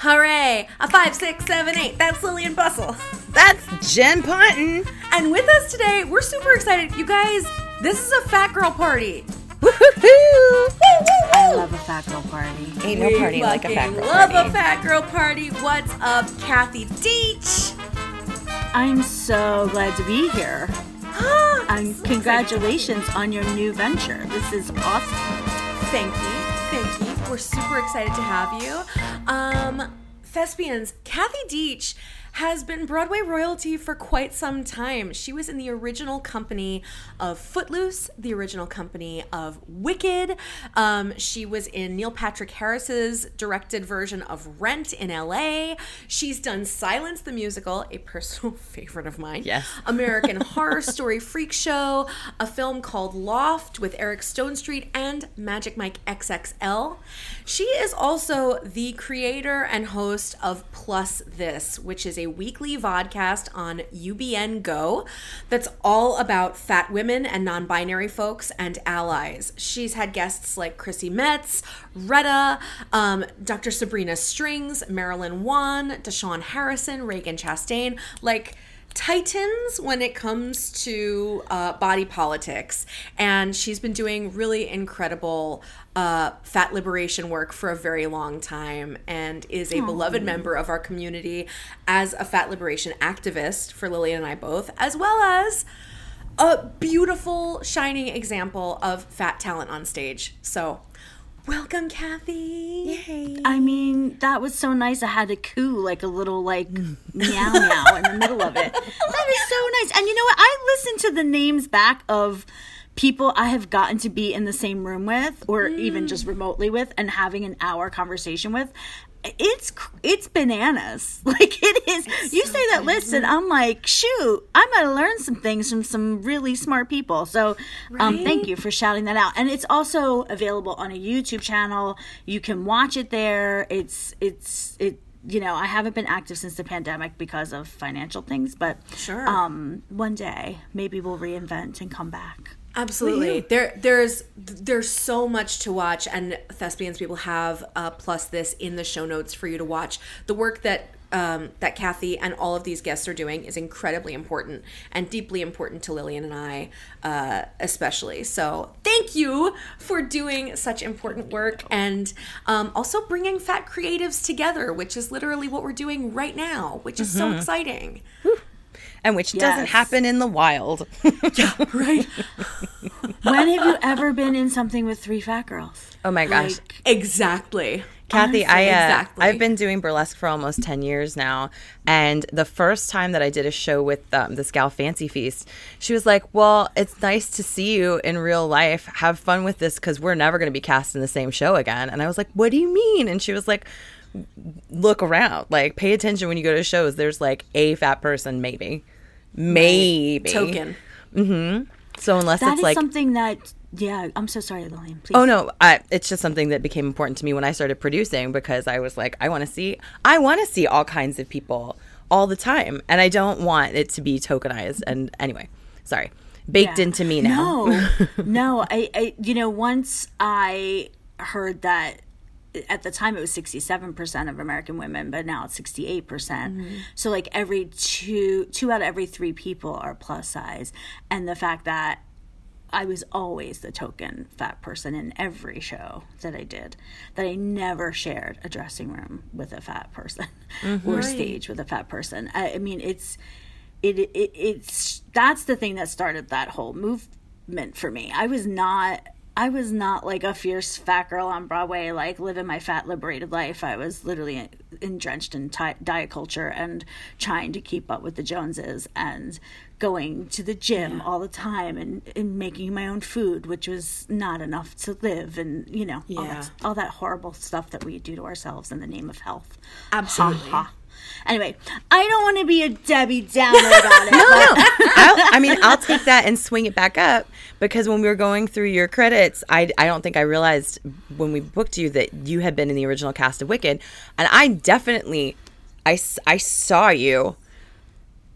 Hooray! A five, six, seven, eight. That's Lillian Bustle. That's Jen Ponton. And with us today, we're super excited. You guys, this is a fat girl party. Woo-hoo-hoo. I love a fat girl party. Ain't no We party like a fat girl love party. Love a fat girl party. What's up, Kathy Deitch? I'm so glad to be here. Ah, And congratulations on your new venture. This is awesome. Thank you. Thank you. We're super excited to have you. Um, thespians, Kathy Deitch has been Broadway royalty for quite some time. She was in the original company of Footloose, the original company of Wicked. Um, she was in Neil Patrick Harris's directed version of Rent in LA. She's done Silence the Musical, a personal favorite of mine. Yes. American Horror Story Freak Show, a film called Loft with Eric Stonestreet, and Magic Mike XXL. She is also the creator and host of Plus This, which is a weekly vodcast on UBN Go that's all about fat women and non binary folks and allies. She's had guests like Chrissy Metz, Retta, um, Dr. Sabrina Strings, Marilyn Wann, Da'Shaun Harrison, Ragen Chastain. Like, titans when it comes to uh, body politics. And she's been doing really incredible uh, fat liberation work for a very long time and is a beloved member of our community as a fat liberation activist for lillian and i both as well as a beautiful shining example of fat talent on stage. So welcome kathy Yay. I mean, that was so nice. I had a coo, like a little like meow meow in the middle of it. That is so nice. And you know what? I listened to the names back of people I have gotten to be in the same room with, or even just mm. remotely with, and having an hour conversation with. It's it's bananas. Like it is. you say that list, and I'm like, shoot, I'm gonna learn some things from some really smart people. So, um, thank you for shouting that out. And it's also available on a YouTube channel. You can watch it there. It's it's it. You know, I haven't been active since the pandemic because of financial things, but Sure. um, one day maybe we'll reinvent and come back. Absolutely. There there's there's so much to watch and thespians people have uh, plus this in the show notes for you to watch. The work that um, that Kathy and all of these guests are doing is incredibly important and deeply important to Lillian and I, uh, especially. So, thank you for doing such important work and um, also bringing fat creatives together, which is literally what we're doing right now, which is so exciting. And which doesn't happen in the wild. yeah, Right? when have you ever been in something with three fat girls? oh my gosh. Like, exactly. Kathy, I uh, exactly. I've been doing burlesque for almost ten years now, and the first time that I did a show with um, this gal Fancy Feast, she was like, "Well, it's nice to see you in real life. Have fun with this because we're never going to be cast in the same show again." And I was like, "What do you mean?" And she was like, "Look around, like pay attention when you go to shows. There's like a fat person, maybe, maybe Token. Mm-hmm. So unless that it's is like something that, yeah, I'm so sorry, Lillian. Please. Oh no, I, it's just something that became important to me when I started producing because I was like, I want to see, I want to see all kinds of people all the time, and I don't want it to be tokenized. And anyway, sorry, baked Yeah. into me now. No, no. I, I, you know, once I heard that at the time it was 67% of American women, but now it's 68%. percent Mm-hmm. So like every two, two out of every three people are plus size. And the fact that I was always the token fat person in every show that I did, that I never shared a dressing room with a fat person or stage with a fat person. I, I mean, it's, it, it it's that's the thing that started that whole movement for me. I was not I was not like a fierce fat girl on Broadway, like living my fat liberated life. I was literally drenched in diet culture and trying to keep up with the Joneses and going to the gym all the time and, and making my own food, which was not enough to live, and you know all, that, all that horrible stuff that we do to ourselves in the name of health. Absolutely. Ha, ha. Anyway, I don't want to be a Debbie Downer about it. but- I'll, I mean, I'll take that and swing it back up because when we were going through your credits, I, I don't think I realized when we booked you that you had been in the original cast of Wicked, and I definitely, I, I saw you,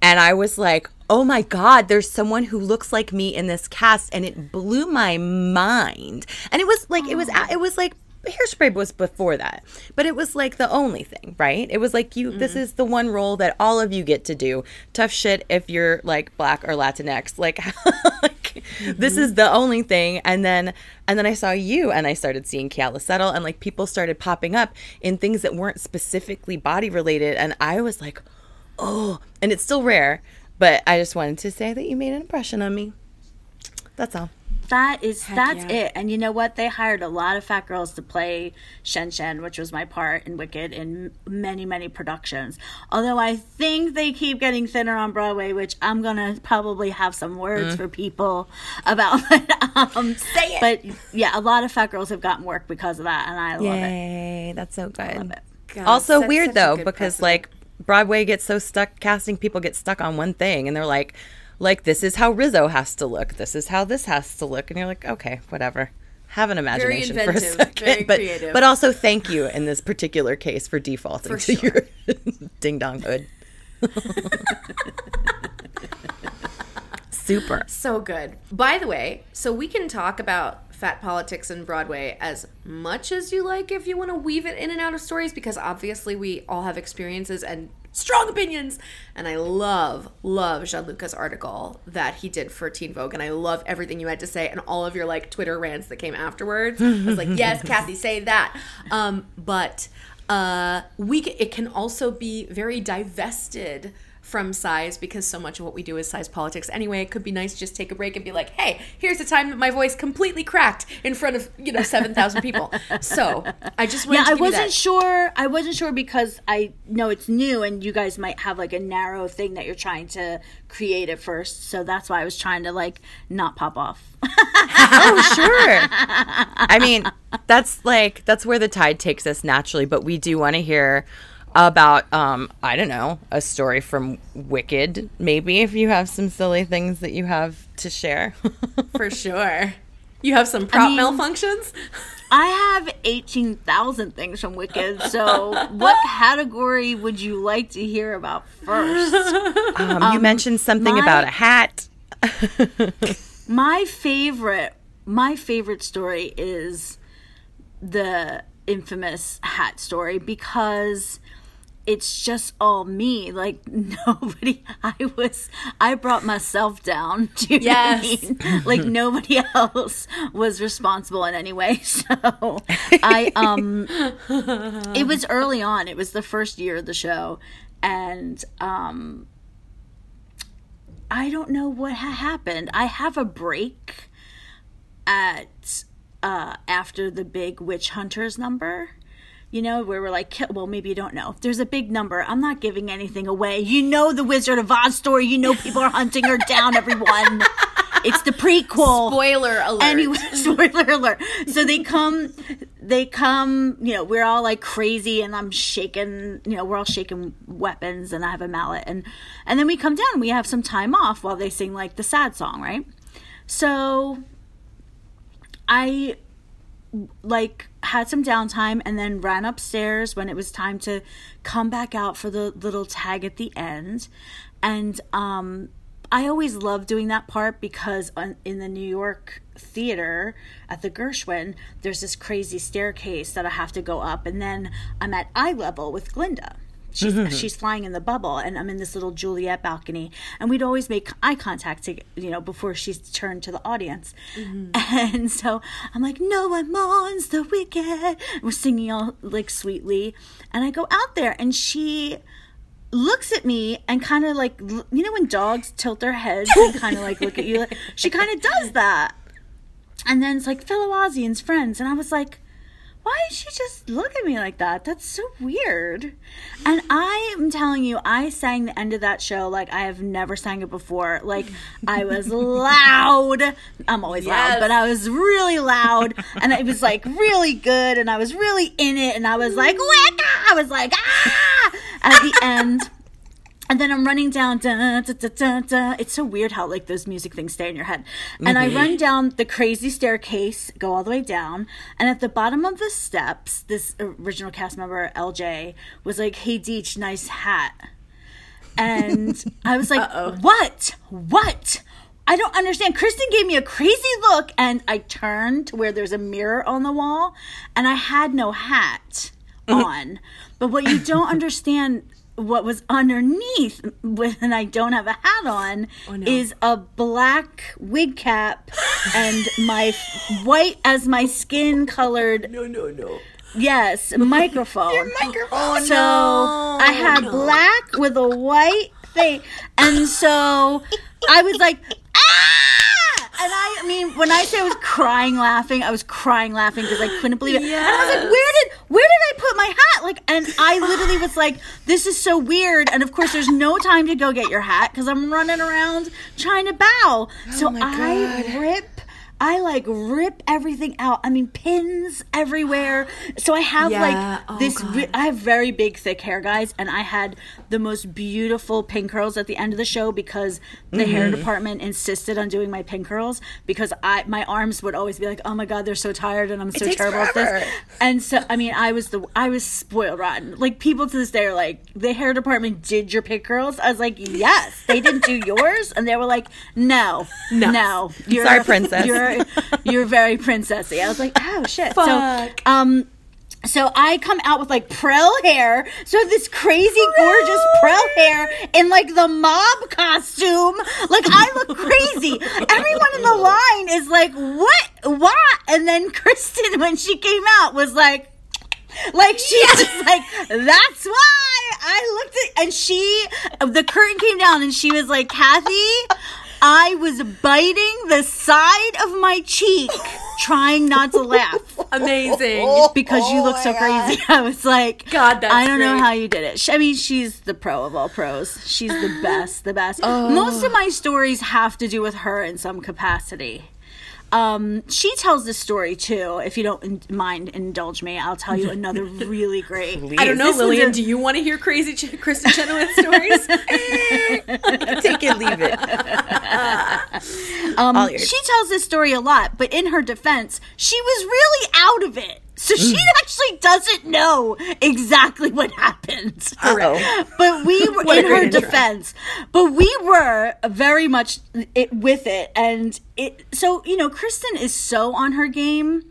and I was like, oh my god, there's someone who looks like me in this cast, and it blew my mind, and it was like it was it was like Hairspray was before that, but it was like the only thing, right? It was like you. Mm-hmm. This is the one role that all of you get to do. Tough shit if you're like black or Latinx. Like, like this Mm-hmm. is the only thing. And then and then I saw you, and I started seeing Keala Settle, and like people started popping up in things that weren't specifically body related, and I was like, oh, and it's still rare, but I just wanted to say that you made an impression on me. That's all. That is that's yeah. it. And you know what? They hired a lot of fat girls to play Shen Shen, which was my part in Wicked in many, many productions. Although I think they keep getting thinner on Broadway, which I'm gonna probably have some words for people about. um, Say it. But yeah, a lot of fat girls have gotten work because of that, and I love it. Yay, that's so good. love it. God, also weird though because precedent. like Broadway gets so stuck casting people get stuck on one thing and they're like like this is how Rizzo has to look. This is how this has to look and you're like okay, whatever. Have an imagination for a second, very but creative. but also thank you in this particular case for defaulting For to sure. your ding dong hood. Super. So good. By the way, so we can talk about fat politics and Broadway as much as you like if you want to weave it in and out of stories because obviously we all have experiences and strong opinions. And I love, love Gianluca's article that he did for Teen Vogue. And I love everything you had to say and all of your like Twitter rants that came afterwards. I was like, yes, Kathy, say that. Um, but uh, we it can also be very divested from size because so much of what we do is size politics anyway. It could be nice to just take a break and be like, hey, here's the time that my voice completely cracked in front of, you know, 7,000 people. So I just wanted Yeah, to I wasn't that. sure. I wasn't sure because I know it's new, and you guys might have like a narrow thing that you're trying to create at first. So that's why I was trying to like not pop off. Oh, sure. I mean, that's like that's where the tide takes us naturally, but we do want to hear about um I don't know, a story from Wicked, maybe if you have some silly things that you have to share. For sure. You have some prop mean- malfunctions? I have eighteen thousand things from Wicked. So what category would you like to hear about first? Um, you mentioned something my- about a hat. my favorite my favorite story is the infamous hat story because it's just all me like nobody i was i brought myself down to Yes. like nobody else was responsible in any way so i um it was early on it was the first year of the show and um I don't know what ha- happened. I have a break at uh, after the big witch hunters number. You know, where we're like, well, maybe you don't know. There's a big number. I'm not giving anything away. You know the Wizard of Oz story. You know people are hunting her down, everyone. It's the prequel. Spoiler alert. Anyway, spoiler alert. So they come, they come, you know, we're all like crazy and I'm shaking, you know, we're all shaking weapons and I have a mallet and, and then we come down and we have some time off while they sing like the sad song, right? So I like had some downtime and then ran upstairs when it was time to come back out for the little tag at the end and um I always love doing that part because on, in the New York theater at the Gershwin, there's this crazy staircase that I have to go up, and then I'm at eye level with Glinda. She's, mm-hmm. she's flying in the bubble, and I'm in this little Juliet balcony. And we'd always make eye contact, to, you know, before she's turned to the audience. Mm-hmm. And so I'm like, no one mourns the wicked. We're singing all like sweetly, and I go out there, and she looks at me and kind of like you know when dogs tilt their heads and kind of like look at you she kind of does that and then it's like fellow Ozians friends and I was like why did she just look at me like that? That's so weird. And I am telling you I sang the end of that show like I have never sang it before. Like I was loud. I'm always Yes. loud but I was really loud. And it was like really good and I was really in it and I was like Wicca I was like ah! At the end and then I'm running down. Da, da, da. It's so weird how like those music things stay in your head. And I mm-hmm. run down the crazy staircase, go all the way down, and at the bottom of the steps, this original cast member LJ was like, "Hey Deech, nice hat." And I was like, "What? What?" I don't understand. Kristen gave me a crazy look, and I turned to where there's a mirror on the wall, and I had no hat on. But what you don't understand, what was underneath when I don't have a hat on, no. is a black wig cap and my white as my skin colored No, no, no. Yes, microphone. Your microphone. So I had black with a white thing, and so I was like, ah! And I, I mean, when I say I was crying laughing, I was crying laughing because I couldn't believe it. And I was like, where did where did I put my hat? Like, and I literally was like, this is so weird. And of course, there's no time to go get your hat because I'm running around trying to bow. Oh so my I rip. I like rip everything out. I mean, pins everywhere. So I have Yeah. like Oh, this. I have very big, thick hair, guys, and I had the most beautiful pin curls at the end of the show because the hair Mm-hmm. department insisted on doing my pin curls because I my arms would always be like, oh my god, they're so tired and I'm so terrible at forever. this. And so, I mean, I was the I was spoiled rotten. Like people to this day are like, the hair department did your pin curls. I was like, yes, they didn't do yours, and they were like, no, No. no, you're Sorry, princess. You're you're very princessy. I was like, oh shit. Fuck. So, um, so I come out with like Prell hair. So this crazy, gorgeous Prell hair in like the mob costume. Like I look crazy. Everyone in the line is like, what? What? And then Kristen, when she came out, was like, like she was like, that's why I looked at, and she, the curtain came down and she was like, Kathy, I was biting the side of my cheek, trying not to laugh Amazing. Oh, because you look oh so crazy. I was like, God, that's I don't know how you did it. I mean, she's the pro of all pros. She's the best, the best. Oh. Most of my stories have to do with her in some capacity. Um, she tells this story too. If you don't in- mind, indulge me. I'll tell you another really great. I don't know, This Lillian. a- do you want to hear crazy Ch- Kristen Chenoweth stories? Take it, leave it. Um, she tells this story a lot, but in her defense, she was really out of it. So she Mm. actually doesn't know exactly what happened. Uh-oh. But we were in her great intro. defense. But we were very much it, with it, and it. So you know, Kristen is so on her game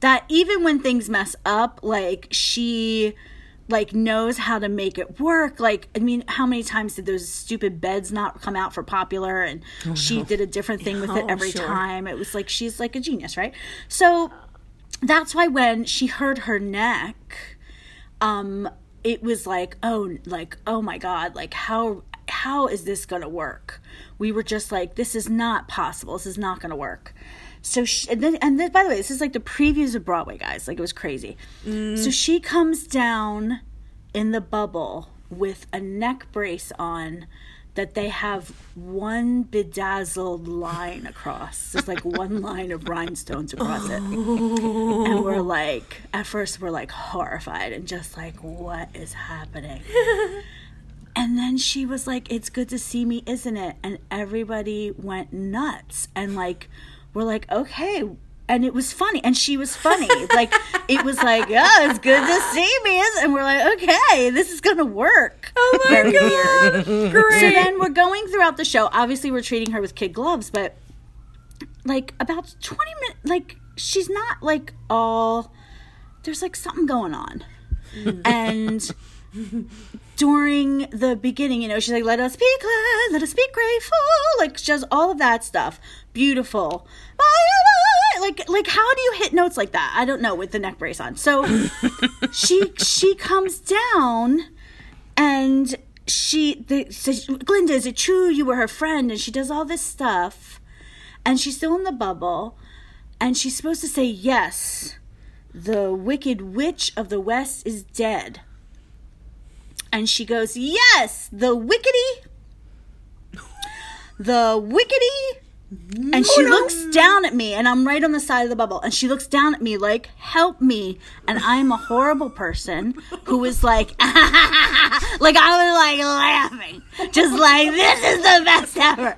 that even when things mess up, like she like knows how to make it work like i mean how many times did those stupid beds not come out for popular and she did a different thing with it Oh, every sure. time it was like she's like a genius right so that's why when she hurt her neck um it was like oh like oh my god like how how is this gonna work? We were just like this is not possible. This is not gonna work. So she, and then and then by the way this is like the previews of broadway guys. Like it was crazy. So she comes down in the bubble with a neck brace on that they have one bedazzled line across. There's like one line of rhinestones across it. Oh. And we're like, at first, we're like horrified and just like, what is happening? And then she was like, It's good to see me, isn't it? And everybody went nuts. And like, we're like, Okay. And it was funny. And she was funny. like, it was like, Oh, it's good to see me. isn't-" And we're like, Okay, this is going to work. Oh my Very god. So Great. then we're going throughout the show. Obviously, we're treating her with kid gloves, but like about 20 minutes, like, she's not like all, there's like something going on. Hmm. And during the beginning, you know, she's like, let us be glad, let us be grateful. Like, she does all of that stuff. Beautiful. Like, like, how do you hit notes like that? I don't know with the neck brace on. So she, she comes down and she the, says, Glinda, is it true you were her friend? And she does all this stuff, and she's still in the bubble, and she's supposed to say yes. The wicked witch of the west is dead. And she goes, Yes, the wickedy, the wickedy. And she looks down at me, and I'm right on the side of the bubble. And she looks down at me like, "Help me!" And I'm a horrible person who is like, like I was like laughing, just like this is the best ever.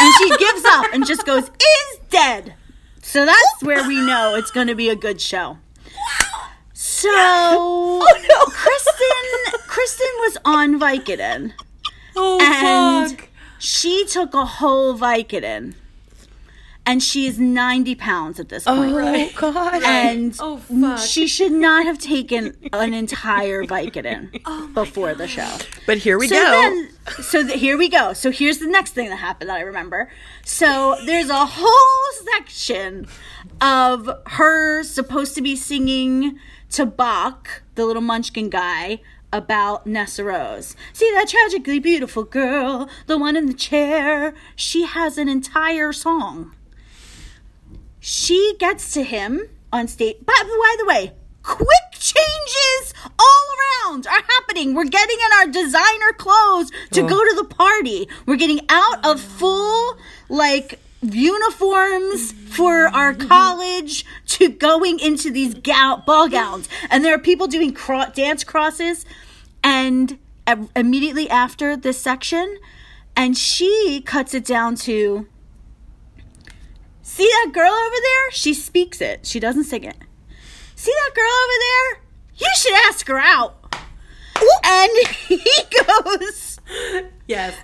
And she gives up and just goes, "Is dead." So that's where we know it's going to be a good show. So oh, Kristen, Kristen was on Vicodin Oh and fuck. She took a whole Vicodin. And she is 90 pounds at this point. Oh God. And Oh, fuck. she should not have taken an entire Vicodin oh, before the show. But here we so go. Then, so th- here we go. So here's the next thing that happened that I remember. So there's a whole section of her supposed to be singing to Boq, the little munchkin guy, about Nessa Rose. See that tragically beautiful girl, the one in the chair. She has an entire song. She gets to him on stage. By, by the way, quick changes all around are happening. We're getting in our designer clothes to oh. go to the party. We're getting out of full, like, uniforms for our college to going into these gown, ball gowns. And there are people doing cro- dance crosses. And uh, immediately after this section, and she cuts it down to See that girl over there? She speaks it. She doesn't sing it. See that girl over there? You should ask her out. And he goes, Yes.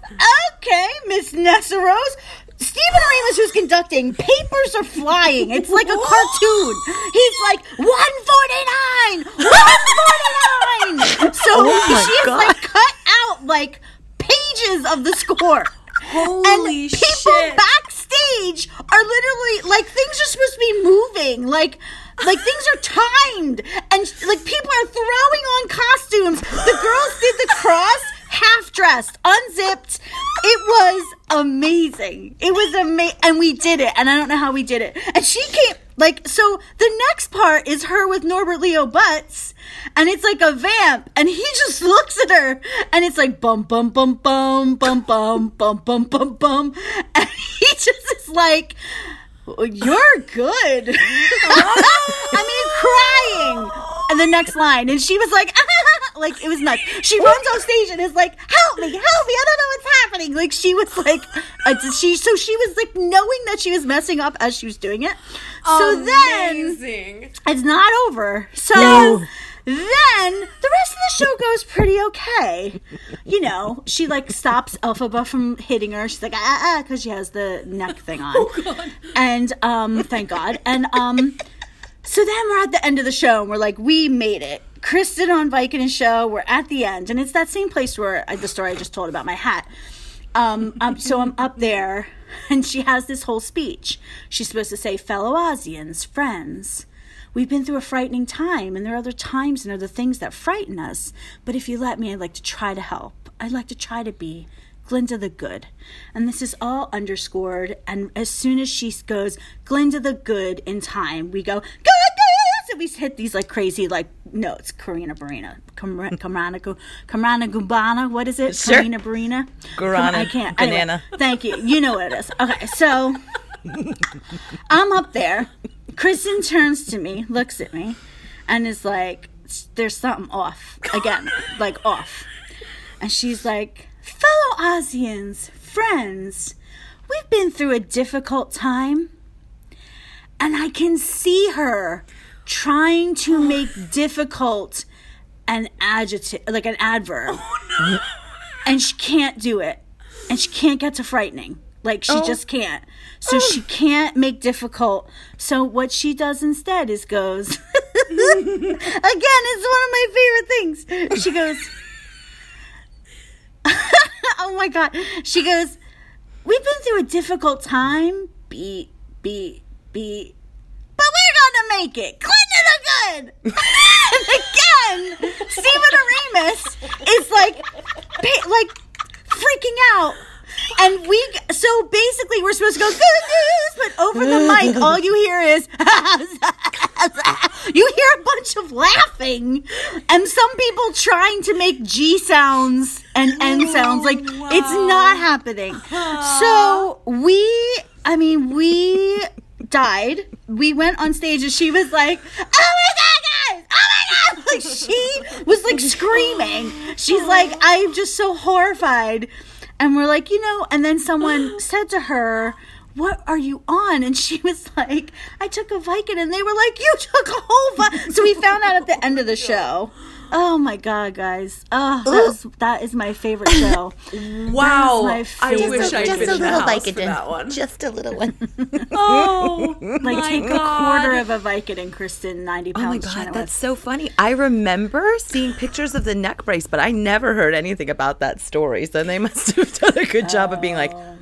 Okay, Miss Nessa Rose. Stephen Oremus, who's conducting, papers are flying. It's like a cartoon. He's like, 149! 149! So Oh she is like cut out like pages of the score. Holy and people shit. backstage are literally like things are supposed to be moving like like things are timed and like people are throwing on costumes the girls did the cross half dressed unzipped. It was amazing. It was amazing and we did it and i don't know how we did it. And she came like so the next part is her with norbert leo butz and it's like a vamp and he just looks at her and it's like bum bum bum bum bum bum bum bum bum bum. And he just is like you're good. I mean crying. And the next line and she was like uh-huh, like it was nuts she runs off stage and is like help me help me i don't know what's happening like she was like uh, she so she was like knowing that she was messing up as she was doing it so then it's not over. So then the rest of the show goes pretty okay. You know, she like stops Elphaba from hitting her. She's like ah ah because she has the neck thing on. Oh, And um, thank God. And um, so then we're at the end of the show and we're like, we made it. Kristen on Vicodin show. We're at the end, and it's that same place where I, the story I just told about my hat. Um, um, so I'm up there, and she has this whole speech. She's supposed to say, "Fellow Ozians, friends." We've been through a frightening time, and there are other times and other things that frighten us. But if you let me, I'd like to try to help. I'd like to try to be Glinda the Good. And this is all underscored. And as soon as she goes, Glinda the Good in time, we go, Good, So we hit these like crazy like notes. Karina Barina. Kamra- Kamrana Gu- Kamrana Gumbana. What is it? Sure. Karina Barina? Guarana I can't. Anyway, thank you. You know what it is. Okay, so I'm up there. Kristen turns to me, looks at me, and is like, there's something off. Again, like off. And she's like, fellow Ozians, friends, we've been through a difficult time. And I can see her trying to make difficult an adjective, like an adverb. Oh, and she can't do it. And she can't get to frightening. Like she oh. just can't. So she can't make difficult. So what she does instead is goes Again, it's one of my favorite things. She goes Oh my god. She goes, We've been through a difficult time. Beat, beat, beat. Gonna make it. Clinton the good. again, Stephen Oremus is like, like freaking out. And we, so basically, we're supposed to go good news, but over the mic, all you hear is, you hear a bunch of laughing, and some people trying to make G sounds and N sounds. Like it's not happening. So we, I mean, we died. We went on stage, and she was like, "Oh my god, guys! Oh my god!" Like she was like screaming. She's like, "I'm just so horrified." And we're like, you know, and then someone said to her, What are you on? And she was like, I took a Vicodin. And they were like, You took a whole Vicodin. So we found out at the end of the oh show Oh my god, guys! Oh, that is that is my favorite show. Wow. my I favorite. wish I'd just been a little house for Vicodin. that one. Just a little one. Oh, Like my take God. a quarter of a Vicodin, Kristen, ninety Oh pounds. Oh my China god, that's West. so funny. I remember seeing pictures of the neck brace, but I never heard anything about that story. So they must have done a good job of being like, oh.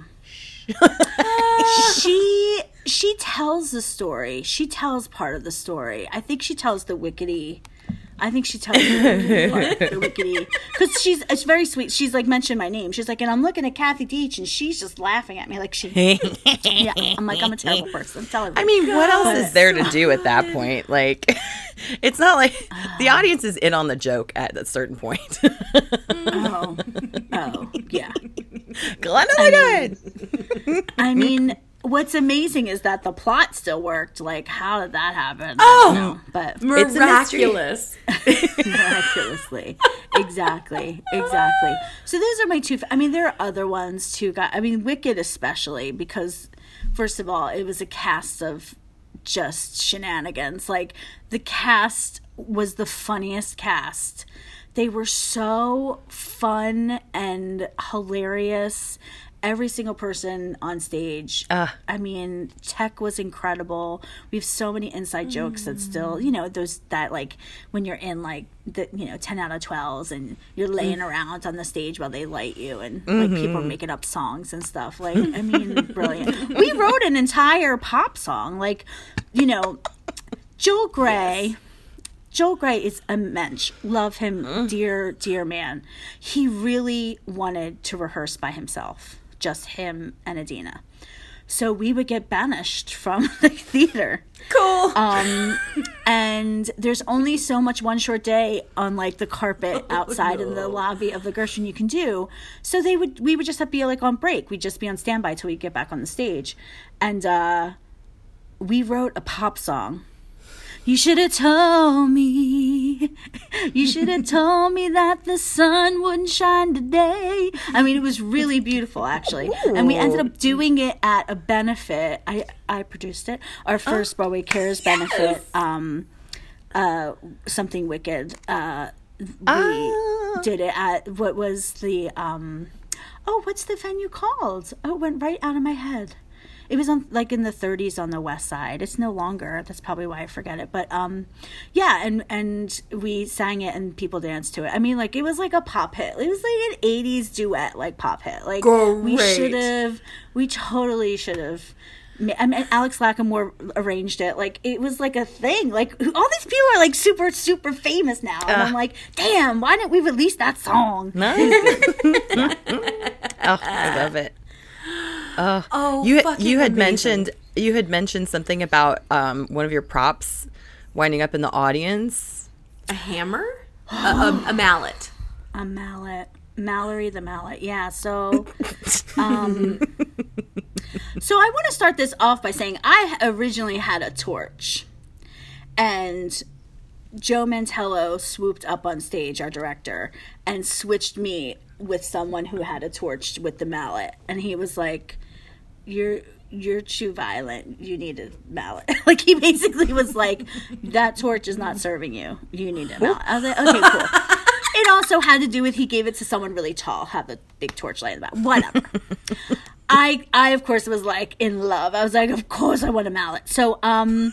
she she tells the story. She tells part of the story. I think she tells the wickety. I think she tells the wickety part, the wickety because she's it's very sweet. She's like mentioned my name. She's like, and I'm looking at Kathy Deitch, and she's just laughing at me like she. yeah, I'm like I'm a terrible person. Tell her. I mean, what else is there to do at that point? Like, it's not like the uh, audience is in on the joke at a certain point. oh, oh, yeah. Glenn the good. I mean, what's amazing is that the plot still worked. Like, how did that happen? Oh, but It's. Miraculous. miraculously, exactly, exactly. So those are my two. I mean, there are other ones too. guy- I mean, Wicked especially because, first of all, it was a cast of just shenanigans. Like the cast was the funniest cast. They were so fun and hilarious. Every single person on stage. I mean, Tech was incredible. We have so many inside jokes that still, you know, those that like when you're in like the you know ten out of twelves and you're laying mm. around on the stage while they light you and like people are making up songs and stuff. Like, I mean, brilliant. We wrote an entire pop song. Like, you know, Joel Grey. Joel Grey is a mensch. Love him, mm. dear, dear man. He really wanted to rehearse by himself, just him and Idina. So we would get banished from the theater. Cool. Um, and there's only so much one short day on like the carpet outside in the lobby of the Gershwin you can do. So they would, we would just have to be like on break. We'd just be on standby till we get back on the stage. And uh, we wrote a pop song. You should have told me. You should have told me that the sun wouldn't shine today. I mean, it was really beautiful, actually. And we ended up doing it at a benefit. I I produced it. Our first Broadway Cares benefit. Um, uh, something wicked. Uh, we did it at what was the um, oh, what's the venue called? Oh, it went right out of my head. It was on like in the 30s on the west side. It's no longer. That's probably why I forget it. But um, yeah, and and we sang it and people danced to it. I mean, like it was like a pop hit. It was like an 80s duet, like pop hit. Like we should have. We totally should have. I mean, Alex Lacamoire arranged it. Like it was like a thing. Like all these people are like super super famous now, and I'm like, damn, why didn't we release that song? Oh, I love it. Oh, You you had amazing. mentioned you had mentioned something about um, one of your props winding up in the audience. a hammer, a, a, a mallet. a mallet mallory the mallet yeah so um so i want to start this off by saying i originally had a torch and joe mantello swooped up on stage our director and switched me with someone who had a torch with the mallet and he was like you're you're too violent. You need a mallet. like he basically was like, that torch is not serving you. You need a mallet. I was like, okay, cool. it also had to do with he gave it to someone really tall, have a big torch light in the back. Whatever. I I of course was like in love. I was like, of course I want a mallet. So um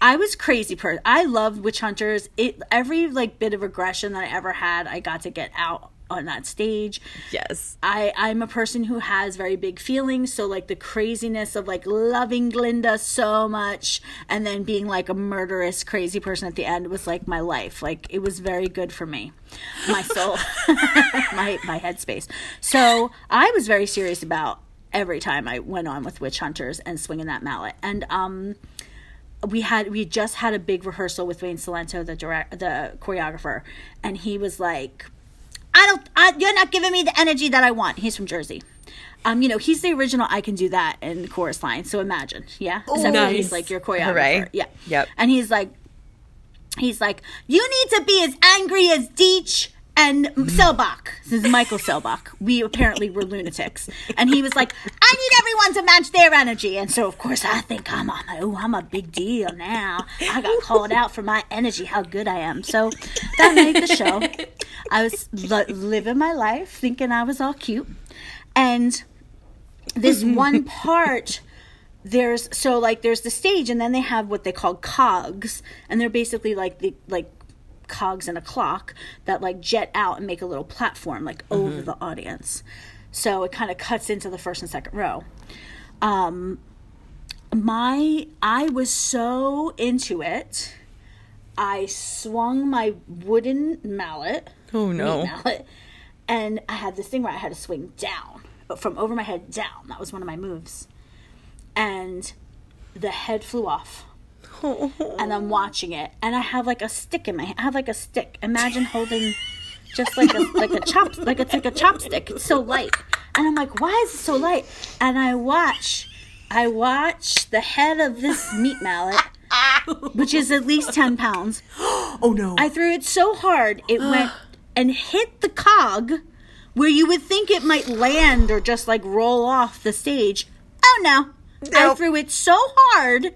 I was crazy person. I loved witch hunters. It every like bit of aggression that I ever had, I got to get out on that stage. Yes. I I'm a person who has very big feelings, so like the craziness of like loving Glinda so much and then being like a murderous crazy person at the end was like my life. Like it was very good for me. My soul, my my headspace. So, I was very serious about every time I went on with witch hunters and swinging that mallet. And um we had we just had a big rehearsal with Wayne Cilento, the direct, the choreographer, and he was like, "I don't, I, you're not giving me the energy that I want." He's from Jersey. Um, you know, he's the original "I can do that" in chorus line. So imagine, yeah, Except for he's like your choreographer, Hooray. yeah, Yep. And he's like, he's like, "You need to be as angry as Deech and Seelbach, this is Michael Seelbach. We apparently were lunatics, and he was like, "I need everyone to match their energy." And so, of course, I think I'm on. Oh, I'm a big deal now. I got called out for my energy, how good I am. So that made the show. I was li- living my life, thinking I was all cute, and this one part there's so like there's the stage and then they have what they call cogs and they're basically like the like cogs in a clock that like jet out and make a little platform like over the audience. So it kind of cuts into the first and second row. Um my i was so into it i swung my wooden mallet Oh no. mallet and i had this thing where i had to swing down from over my head down. That was one of my moves. And the head flew off and I'm watching it, and I have like a stick in my. hand. I have like a stick. Imagine holding just like a like a chop like it's like a chopstick. It's so light, and I'm like, why is it so light? And I watch, I watch the head of this meat mallet, which is at least ten pounds. Oh no. I threw it so hard it went and hit the cog, where you would think it might land or just like roll off the stage. Oh no. I threw it so hard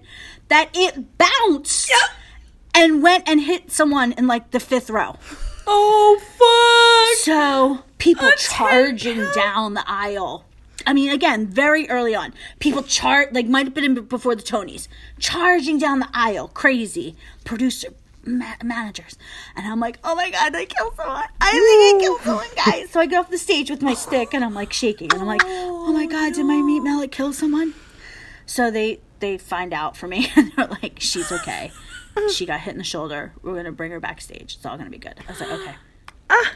that it bounced and went and hit someone in like the fifth row. oh fuck. So people A charging down the aisle. I mean, again, very early on, people chart like might have been before the Tonys, charging down the aisle, crazy. Producer, ma- managers, and I'm like, oh my god, I killed someone! I think I killed someone, guys. So I get off the stage with my stick, and I'm like shaking, and I'm like, oh my god, did my meat mallet kill someone? So they they find out for me, and they're like, she's okay. She got hit in the shoulder. We're gonna bring her backstage. It's all gonna be good. I was like, okay. Ah.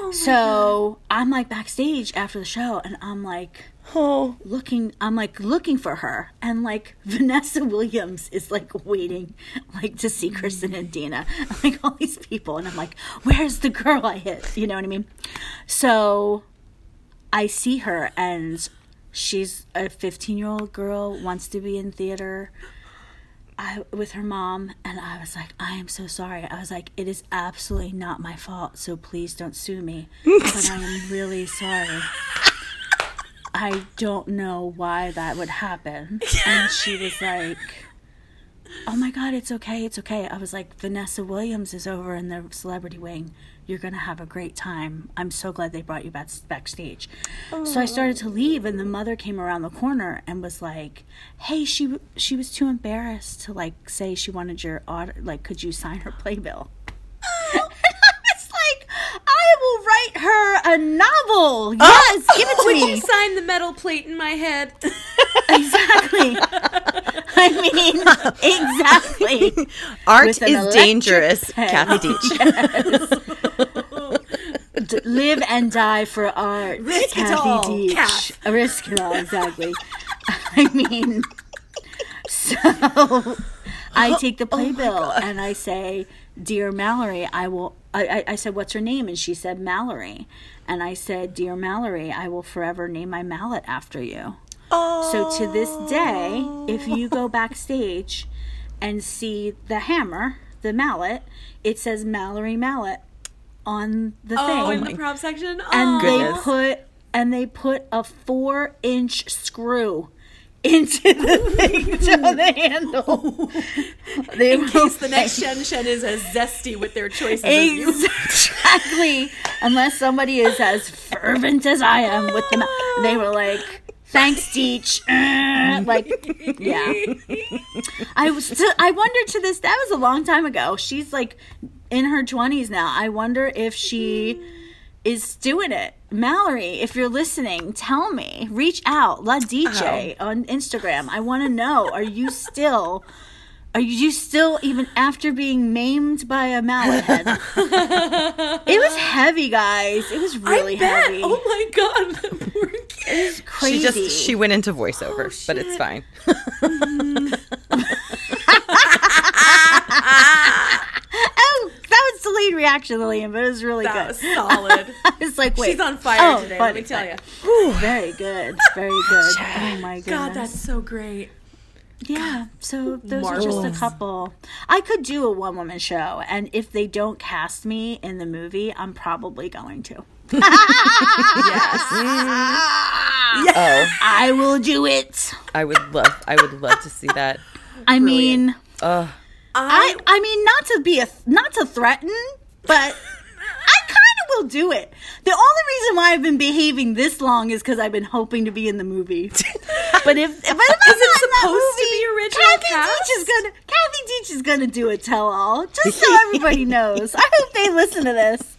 Oh so I'm like backstage after the show, and I'm like Oh. looking. I'm like looking for her, and like Vanessa Williams is like waiting, like to see Kristen and Dina, and, like all these people, and I'm like, where's the girl I hit? You know what I mean? So I see her, and she's a 15 year old girl wants to be in theater. I, with her mom, and I was like, I am so sorry. I was like, it is absolutely not my fault, so please don't sue me. but I am really sorry. I don't know why that would happen. And she was like, Oh my God, it's okay, it's okay. I was like, Vanessa Williams is over in the celebrity wing. You're going to have a great time. I'm so glad they brought you back backstage. So I started to leave, and the mother came around the corner and was like, Hey, she she was too embarrassed to like say she wanted your order. Like, could you sign her playbill? was like, I will write her a novel. Oh. Yes, give it to Would me. you sign the metal plate in my head? Exactly. I mean, exactly. Art With is dangerous, pen. Kathy Deitch. D- live and die for art. Risk it Kathy all, Deitch. Kath. Risk it all, exactly. I mean, so I oh take the playbill and I say, "Dear Mallory, I will." I, I, said, "What's her name?" And she said, "Mallory." And I said, "Dear Mallory, I will forever name my mallet after you." Oh. So to this day, if you go backstage and see the hammer, the mallet, it says Mallory Mallet on the oh, thing. Oh, in the prop section. and Oh. they Goodness. put and they put a four inch screw into the thing to the handle. They in case the next Shen Shen is as zesty with their choices as you. exactly. Unless somebody is as fervent as I am with them, they were like, "Thanks, Teach." Uh, like, yeah. I was. To, I wonder to this. That was a long time ago. She's like in her twenties now. I wonder if she is doing it. Mallory, if you're listening, tell me. Reach out. La DJ oh. on Instagram. I want to know. Are you still? Are you still even after being maimed by a mallet head? it was heavy, guys. It was really I bet. heavy. Oh my god, that poor kid. crazy. She just she went into voiceover, oh, but it's shit. fine. oh, that was the lead reaction, Lillian, but it was really That good. was solid. it's like, wait. She's on fire Oh, today, funny, let me tell you. Very good. Very good. Oh my goodness. God, that's so great. yeah, so those are just a couple. I could do a one woman show, and if they don't cast me in the movie, I'm probably going to. Yes. Oh, I will do it. I would love. I would love to see that. I mean, Ugh. I I mean not to be a not to threaten, but I kind of will do it. The only reason why I've been behaving this long is because I've been hoping to be in the movie. but if, if, if I'm not supposed to be original Kathy cast? Deitch is gonna Kathy Deitch is gonna do a tell all, just so everybody knows. I hope they listen to this.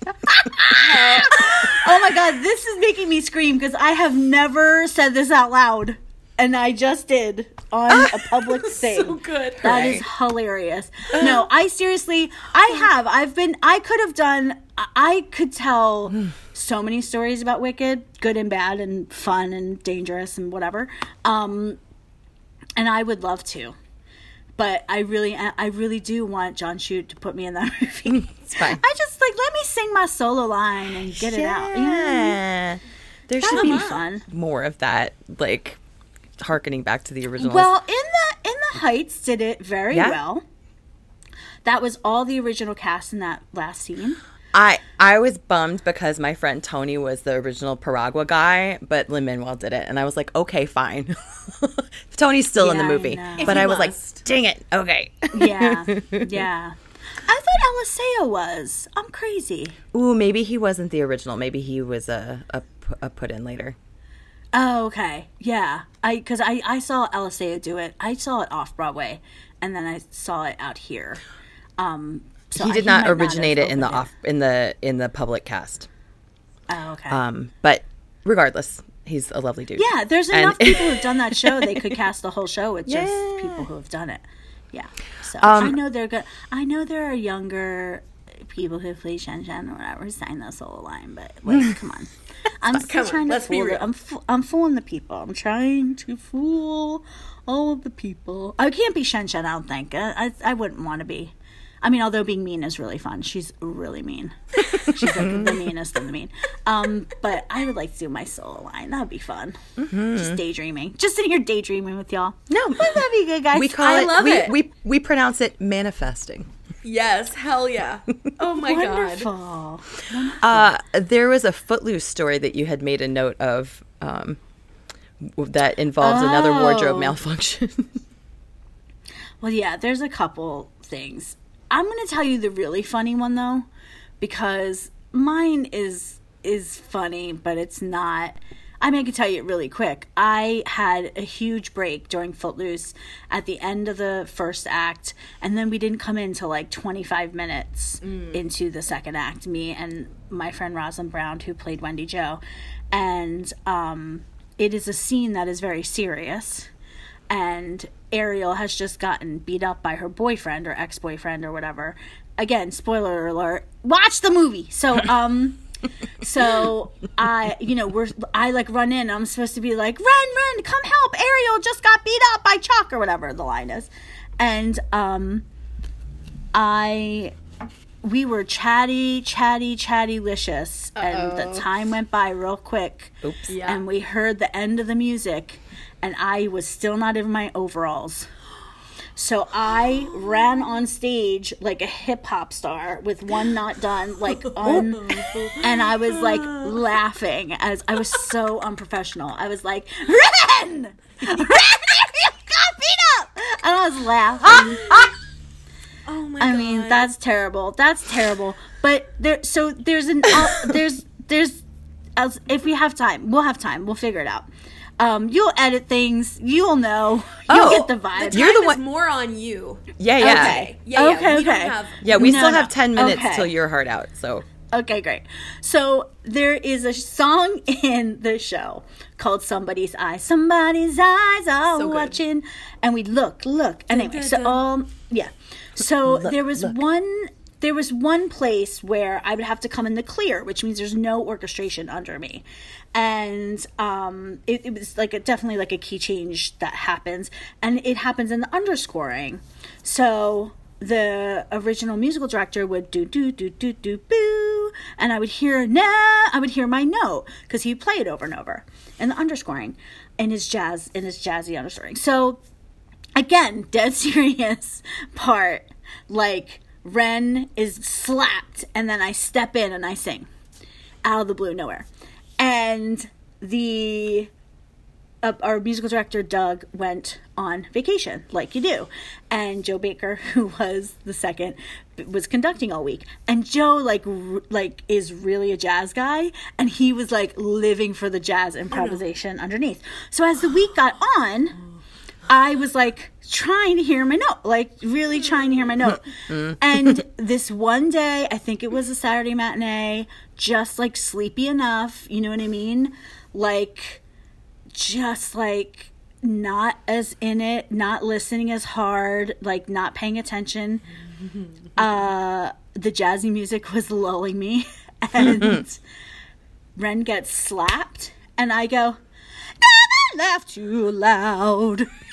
oh my god, this is making me scream because I have never said this out loud, and I just did on a public stage. So good. That is hilarious. No, I seriously, I have. I've been. I could have done. I- could tell so many stories about Wicked, good and bad, and fun and dangerous and whatever. Um, and I would love to, but I really, I really do want Jon Chu to put me in that movie. It's fine. I just like let me sing my solo line and get it out. You know? Yeah. There That should be be fun. more of that, like harkening back to the original. Well, in the in the Heights did it very Yeah. well. That was all the original cast in that last scene. I I was bummed because my friend Tony was the original Piragua guy, but Lin Manuel did it, and I was like, okay, fine. Tony's still in the Yeah, I movie, but I was must. like, dang it, okay. Yeah, yeah. I thought Eliseo was. I'm crazy. Ooh, maybe he wasn't the original. Maybe he was a a, a put in later. Oh, okay. Yeah, I because I I saw Eliseo do it. I saw it off Broadway, and then I saw it out here. Um, so He I- did not might have originate it in the opened off in the in the public cast. Oh, okay. Um, but regardless, he's a lovely dude. yeah, there's and- enough people who've done that show. They could cast the whole show with just people who have done it. Yeah. So Um, I know they're good. I know there are younger people who play Shen Shen or whatever sang that solo line, but like, come on. I'm still Come on, trying to let's be fool. real. The, I'm fo- I'm fooling the people. I'm trying to fool all of the people. I can't be Shen Shen. I don't think. I I, I wouldn't want to be. I mean, although being mean is really fun. She's really mean. She's like the meanest of the mean. Um, but I would like to do my solo line. That would be fun. Mm-hmm. Just daydreaming. Just sitting here daydreaming with y'all. No, That'd be good, guys. we call I it. love we, it. we we pronounce it manifesting. Yes, hell yeah. Oh my god. Wonderful. Uh, there was a Footloose story that you had made a note of um, that involves another wardrobe Oh. malfunction. Well, yeah, there's a couple things. I'm going to tell you the really funny one though, because mine is is funny, but it's not. I mean, I can tell you it really quick. I had a huge break during Footloose at the end of the first act, and then we didn't come in till like 25 minutes into the second act. Me and my friend Rosalind Brown, who played Wendy Jo, and um, it is a scene that is very serious and Ariel has just gotten beat up by her boyfriend or ex-boyfriend or whatever. Again, spoiler alert. Watch the movie. So um so I you know, we're I like run in. I'm supposed to be like, "Run, run, come help. Ariel just got beat up by Chuck or whatever the line is." And um I we were chatty, chatty, chatty licious, and the time went by real quick. Oops. Yeah. And we heard the end of the music, and I was still not in my overalls. So I ran on stage like a hip hop star with one not done, like un, and I was like laughing as I was so unprofessional. I was like, "Run, run! You got beat up!" And I was laughing. Oh my I god. mean, that's terrible. That's terrible. But there, so there's an uh, there's there's as if we have time, we'll have time. We'll figure it out. Um, you'll edit things. You'll know. You'll Oh, get the vibe. You're the one- more on you. yeah, yeah, Okay. Yeah, yeah. Okay, we don't okay. have yeah. We No, still no. have ten minutes Okay. till your heart out. So Okay, great. So there is a song in the show called "Somebody's Eyes." Somebody's eyes are So good. watching, and we look, look. Anyway, dun, so um, yeah. So there was one. There was one place where I would have to come in the clear, which means there's no orchestration under me, and um, it, it was like a, definitely like a key change that happens, and it happens in the underscoring. So the original musical director would do do do do do boo, and I would hear nah, I would hear my note because he'd play it over and over, and the underscoring, in his jazz, in his jazzy underscoring. So again, dead serious part. Like Ren is slapped, and then I step in and I sing out of the blue, nowhere. And the uh, our musical director Doug went on vacation, like you do, and Joe Baker, who was the second, was conducting all week. And Joe, like, r- like is really a jazz guy, and he was like living for the jazz improvisation underneath. So as the week got on, I was like trying to hear my note, like really trying to hear my note. and this one day, I think it was a Saturday matinee, just like sleepy enough, you know what I mean? Like just like not as in it, not listening as hard, like not paying attention. Uh the jazzy music was lulling me and Ren gets slapped and I go, Never laugh too loud.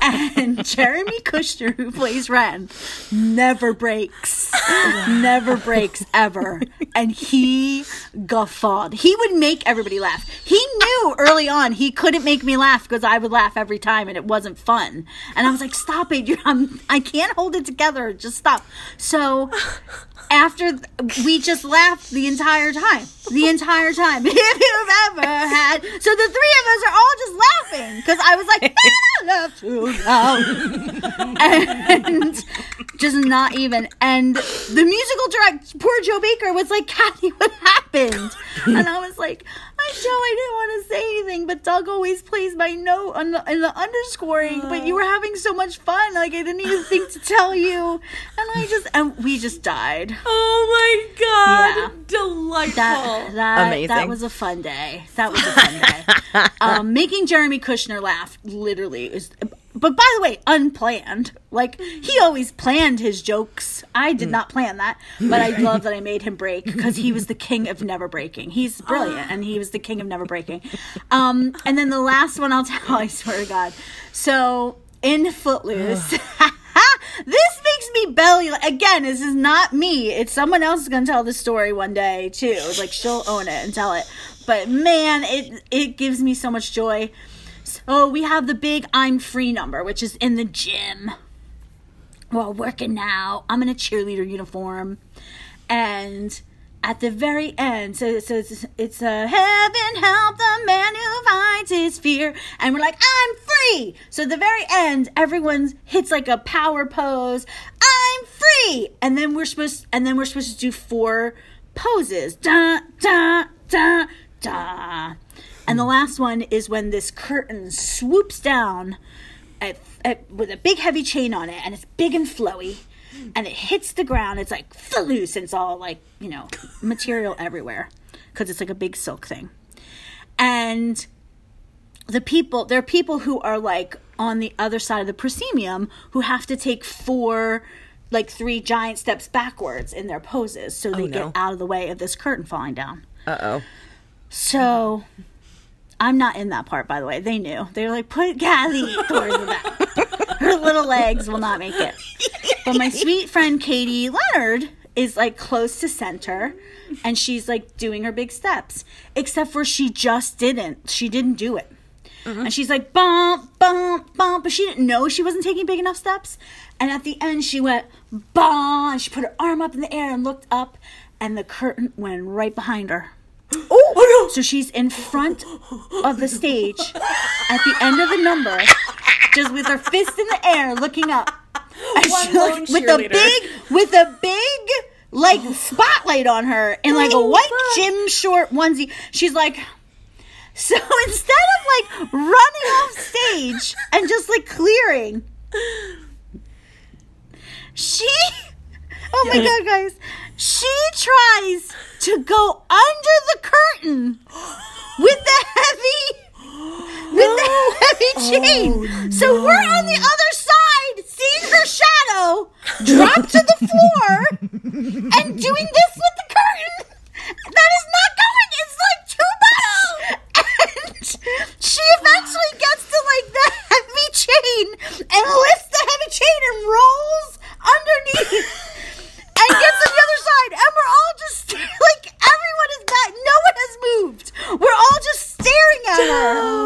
and Jeremy Kushnier, who plays Ren, never breaks. never breaks ever. And he guffawed. He would make everybody laugh. He knew early on he couldn't make me laugh because I would laugh every time and it wasn't fun. And I was like, stop it. You're, I'm, I can't hold it together. Just stop. So after we just laughed the entire time the entire time if you've ever had so the three of us are all just laughing because i was like "Ah, laugh too loud and just not even and the musical director poor joe baker was like kathy what happened and i was like i joe i didn't want to say anything but doug always plays my note on the, in the underscoring but you were having so much fun like i didn't even think to tell you and i just and we just died Oh my god. Yeah. Delightful. that that that was a fun day. That was a fun day. um, making Jeremy Kushnier laugh literally is. But by the way, unplanned. Like he always planned his jokes. I did not plan that, but I love that I made him break because he was the king of never breaking. He's brilliant, and he was the king of never breaking. Um, and then the last one I'll tell. I swear to God. So in Footloose. this makes me belly again this is not me it's someone else is gonna tell the story one day too like she'll own it and tell it but man it it gives me so much joy so we have the big i'm free number which is in the gym. Well working now. I'm in a cheerleader uniform. And at the very end so, so it's, it's a heaven help the man who finds his fear. And we're like i'm free! So at the very end everyone hits like a power pose. I'm free! And then we're supposed and then we're supposed to do four poses. Da da da da and the last one is when this curtain swoops down at, at, with a big heavy chain on it and it's big and flowy and it hits the ground it's like loose and it's all like you know material everywhere because it's like a big silk thing and the people there are people who are like on the other side of the proscenium who have to take four like three giant steps backwards in their poses so they Oh, no. get out of the way of this curtain falling down Uh oh. so I'm not in that part, by the way. They knew. They were like, put Callie towards the back. Her little legs will not make it. But my sweet friend Katie Leonard is like close to center and she's like doing her big steps. Except for she just didn't. She didn't do it. Mm-hmm. And she's like, bump, bump, bump. But she didn't know she wasn't taking big enough steps. And at the end, she went, bump. And she put her arm up in the air and looked up. And the curtain went right behind her. Oh, So she's in front of the stage at the end of the number, just with her fist in the air, looking up. And she looked- with a big, with a big like spotlight on her in like a Oh, white gym short onesie. She's like. So instead of like running off stage and just like clearing, she oh my god guys she tries to go under the curtain with the heavy with the heavy oh, chain. So we're on the other side seeing her shadow drop to the floor and doing this with the curtain that is not going it's like too much and she eventually gets to like the heavy chain and lifts the heavy chain and rolls underneath and gets to the other side and we're all just like everyone is back no one has moved we're all just staring at her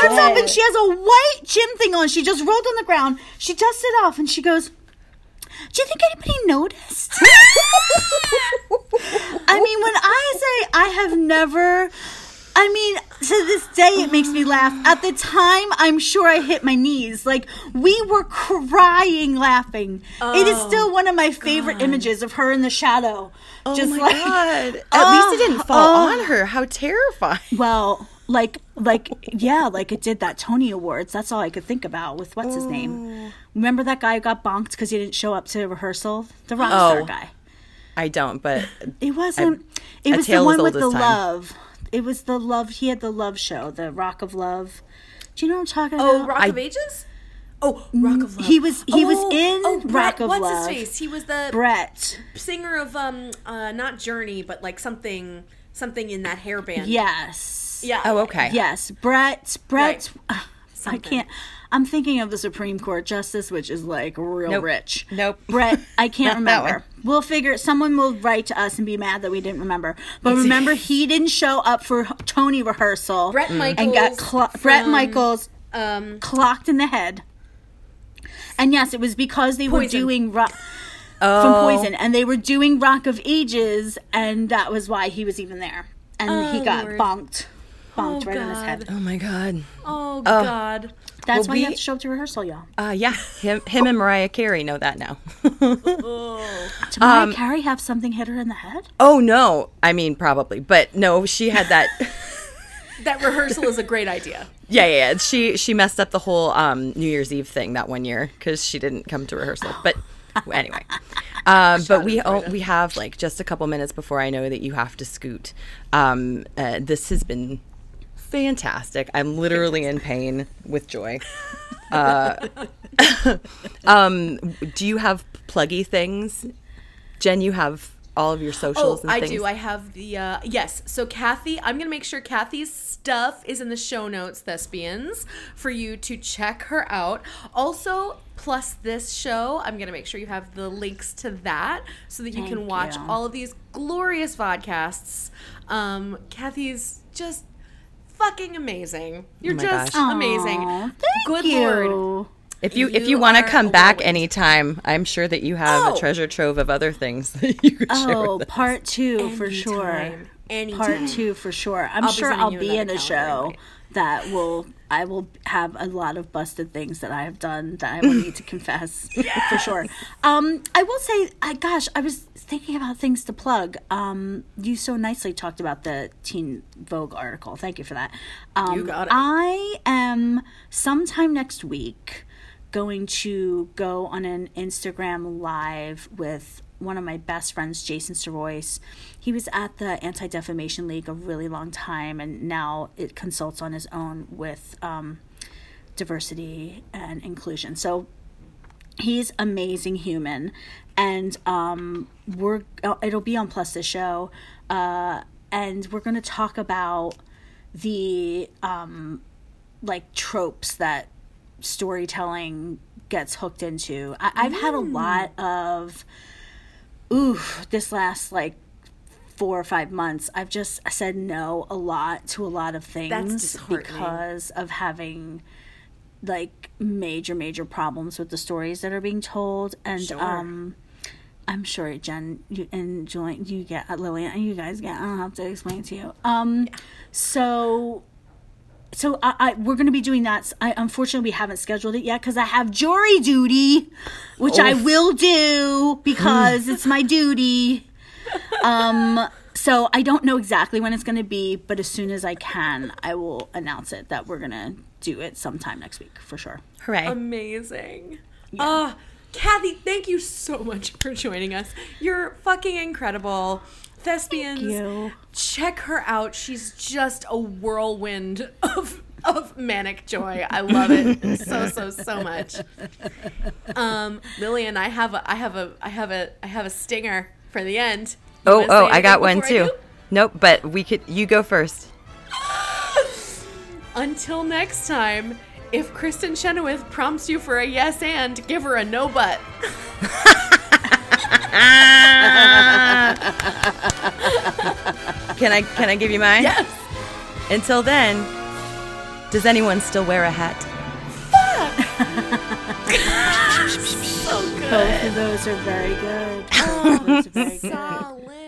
gets up and it. she has a white gym thing on. She just rolled on the ground. She dusts it off and she goes, Do you think anybody noticed? I mean, when I say I have never. I mean, to this day, it makes me laugh. At the time, I'm sure I hit my knees. Like, we were crying laughing. it is still oh, one of my favorite images of her in the shadow. Oh just my like, god! At Oh, least it oh, didn't fall oh. on her. How terrifying! Well, like, like, yeah, like it did that Tony Awards. That's all I could think about with what's his name. Remember that guy who got bonked because he didn't show up to rehearsal? The rock star Oh. guy. I don't, but It wasn't. it was the one with the time. love. It was the love. He had the love show, the Rock of Love. Do you know what I'm talking Oh, about? Oh rock of Ages? Oh, Rock of Love. He was- he was Oh, in oh, Brett, Rock of what's Love. his face? He was the Brett. singer of um uh not Journey, but like something something in that hair band. Yes. Yeah. oh, okay. Yes, Brett. Brett. I can't. I'm thinking of the Supreme Court justice, which is like real Nope. rich. Nope. Brett, I can't Not that remember. one. We'll figure. Someone will write to us and be mad that we didn't remember. But remember, he didn't show up for Tony rehearsal. Bret Michaels. and got clo- Bret Michaels Um, clocked in the head. And yes, it was because they were doing rock Oh, from Poison, and they were doing Rock of Ages, and that was why he was even there. And he Oh, got Lord. bonked, bonked Oh, right on his God. head. Oh my god. oh God. That's Well, why you have to show up to rehearsal, y'all. Uh, yeah, him, him, and Mariah Carey know that now. Did Mariah Carey have something hit her in the head? oh no, I mean probably, but no, she had that. That rehearsal is a great idea. yeah, yeah, yeah. She she messed up the whole um, New Year's Eve thing that one year because she didn't come to rehearsal. But anyway, um, but we oh, we have like just a couple minutes before I know that you have to scoot. Um, uh, this has been fantastic. I'm literally in pain with joy. Uh, um, do you have pluggy things, Jen? You have all of your socials. Oh, and I do. I have the uh yes. So Kathy, I'm gonna make sure Kathy's stuff is in the show notes, thespians, for you to check her out. Also, plus this show, I'm gonna make sure you have the links to that so that you can watch you. all of these glorious podcasts. Um, Kathy's just fucking amazing. You're oh my just gosh. amazing. Aw, thank Good you. lord. If you, if You you want to come back overwhelmed. anytime, I'm sure that you have Oh. a treasure trove of other things that you could share Oh, part two for sure. Anytime. Anytime. Part two for sure. I'm I'll sure I'll be in a show invite. That will. I will have a lot of busted things that I have done that I will need to confess for sure. Um, I will say, I gosh, I was thinking about things to plug. Um, you so nicely talked about the Teen Vogue article. Thank you for that. Um, You got it. I am sometime next week going to go on an Instagram live with one of my best friends, Jason Sorois. He was at the Anti Defamation League a really long time, and now it consults on his own with um, diversity and inclusion. So he's amazing human and um we're oh, it'll be on plus the show uh and we're going to talk about the um like tropes that storytelling gets hooked into I- i've had a lot of ooh this last like four or five months i've just said no a lot to a lot of things because of having like major major problems with the stories that are being told. And Sure. um i'm sure jen you and julian you get uh, lillian you guys get i don't have to explain to you. Um so so I, I we're going to be doing that i unfortunately we haven't scheduled it yet because i have jury duty which i will do because it's my duty um so i don't know exactly when it's going to be but as soon as i can i will announce it that we're going to do it sometime next week for sure Hooray. Amazing. Oh, Kathy, thank you so much for joining us. You're fucking incredible. Thespians, you. check her out. She's just a whirlwind of of manic joy. I love it so so so much. Um, Lillian, I have a I have a I have a I have a stinger for the end. You oh, oh, I got one too. Nope, but we could. You go first. Until next time, if Kristin Chenoweth prompts you for a yes and, give her a no but. Ah. Can I? Can I give you mine? Yes. Until then, Does anyone still wear a hat? Fuck. Both of those are very good. Both of those are very good. Oh, Solid.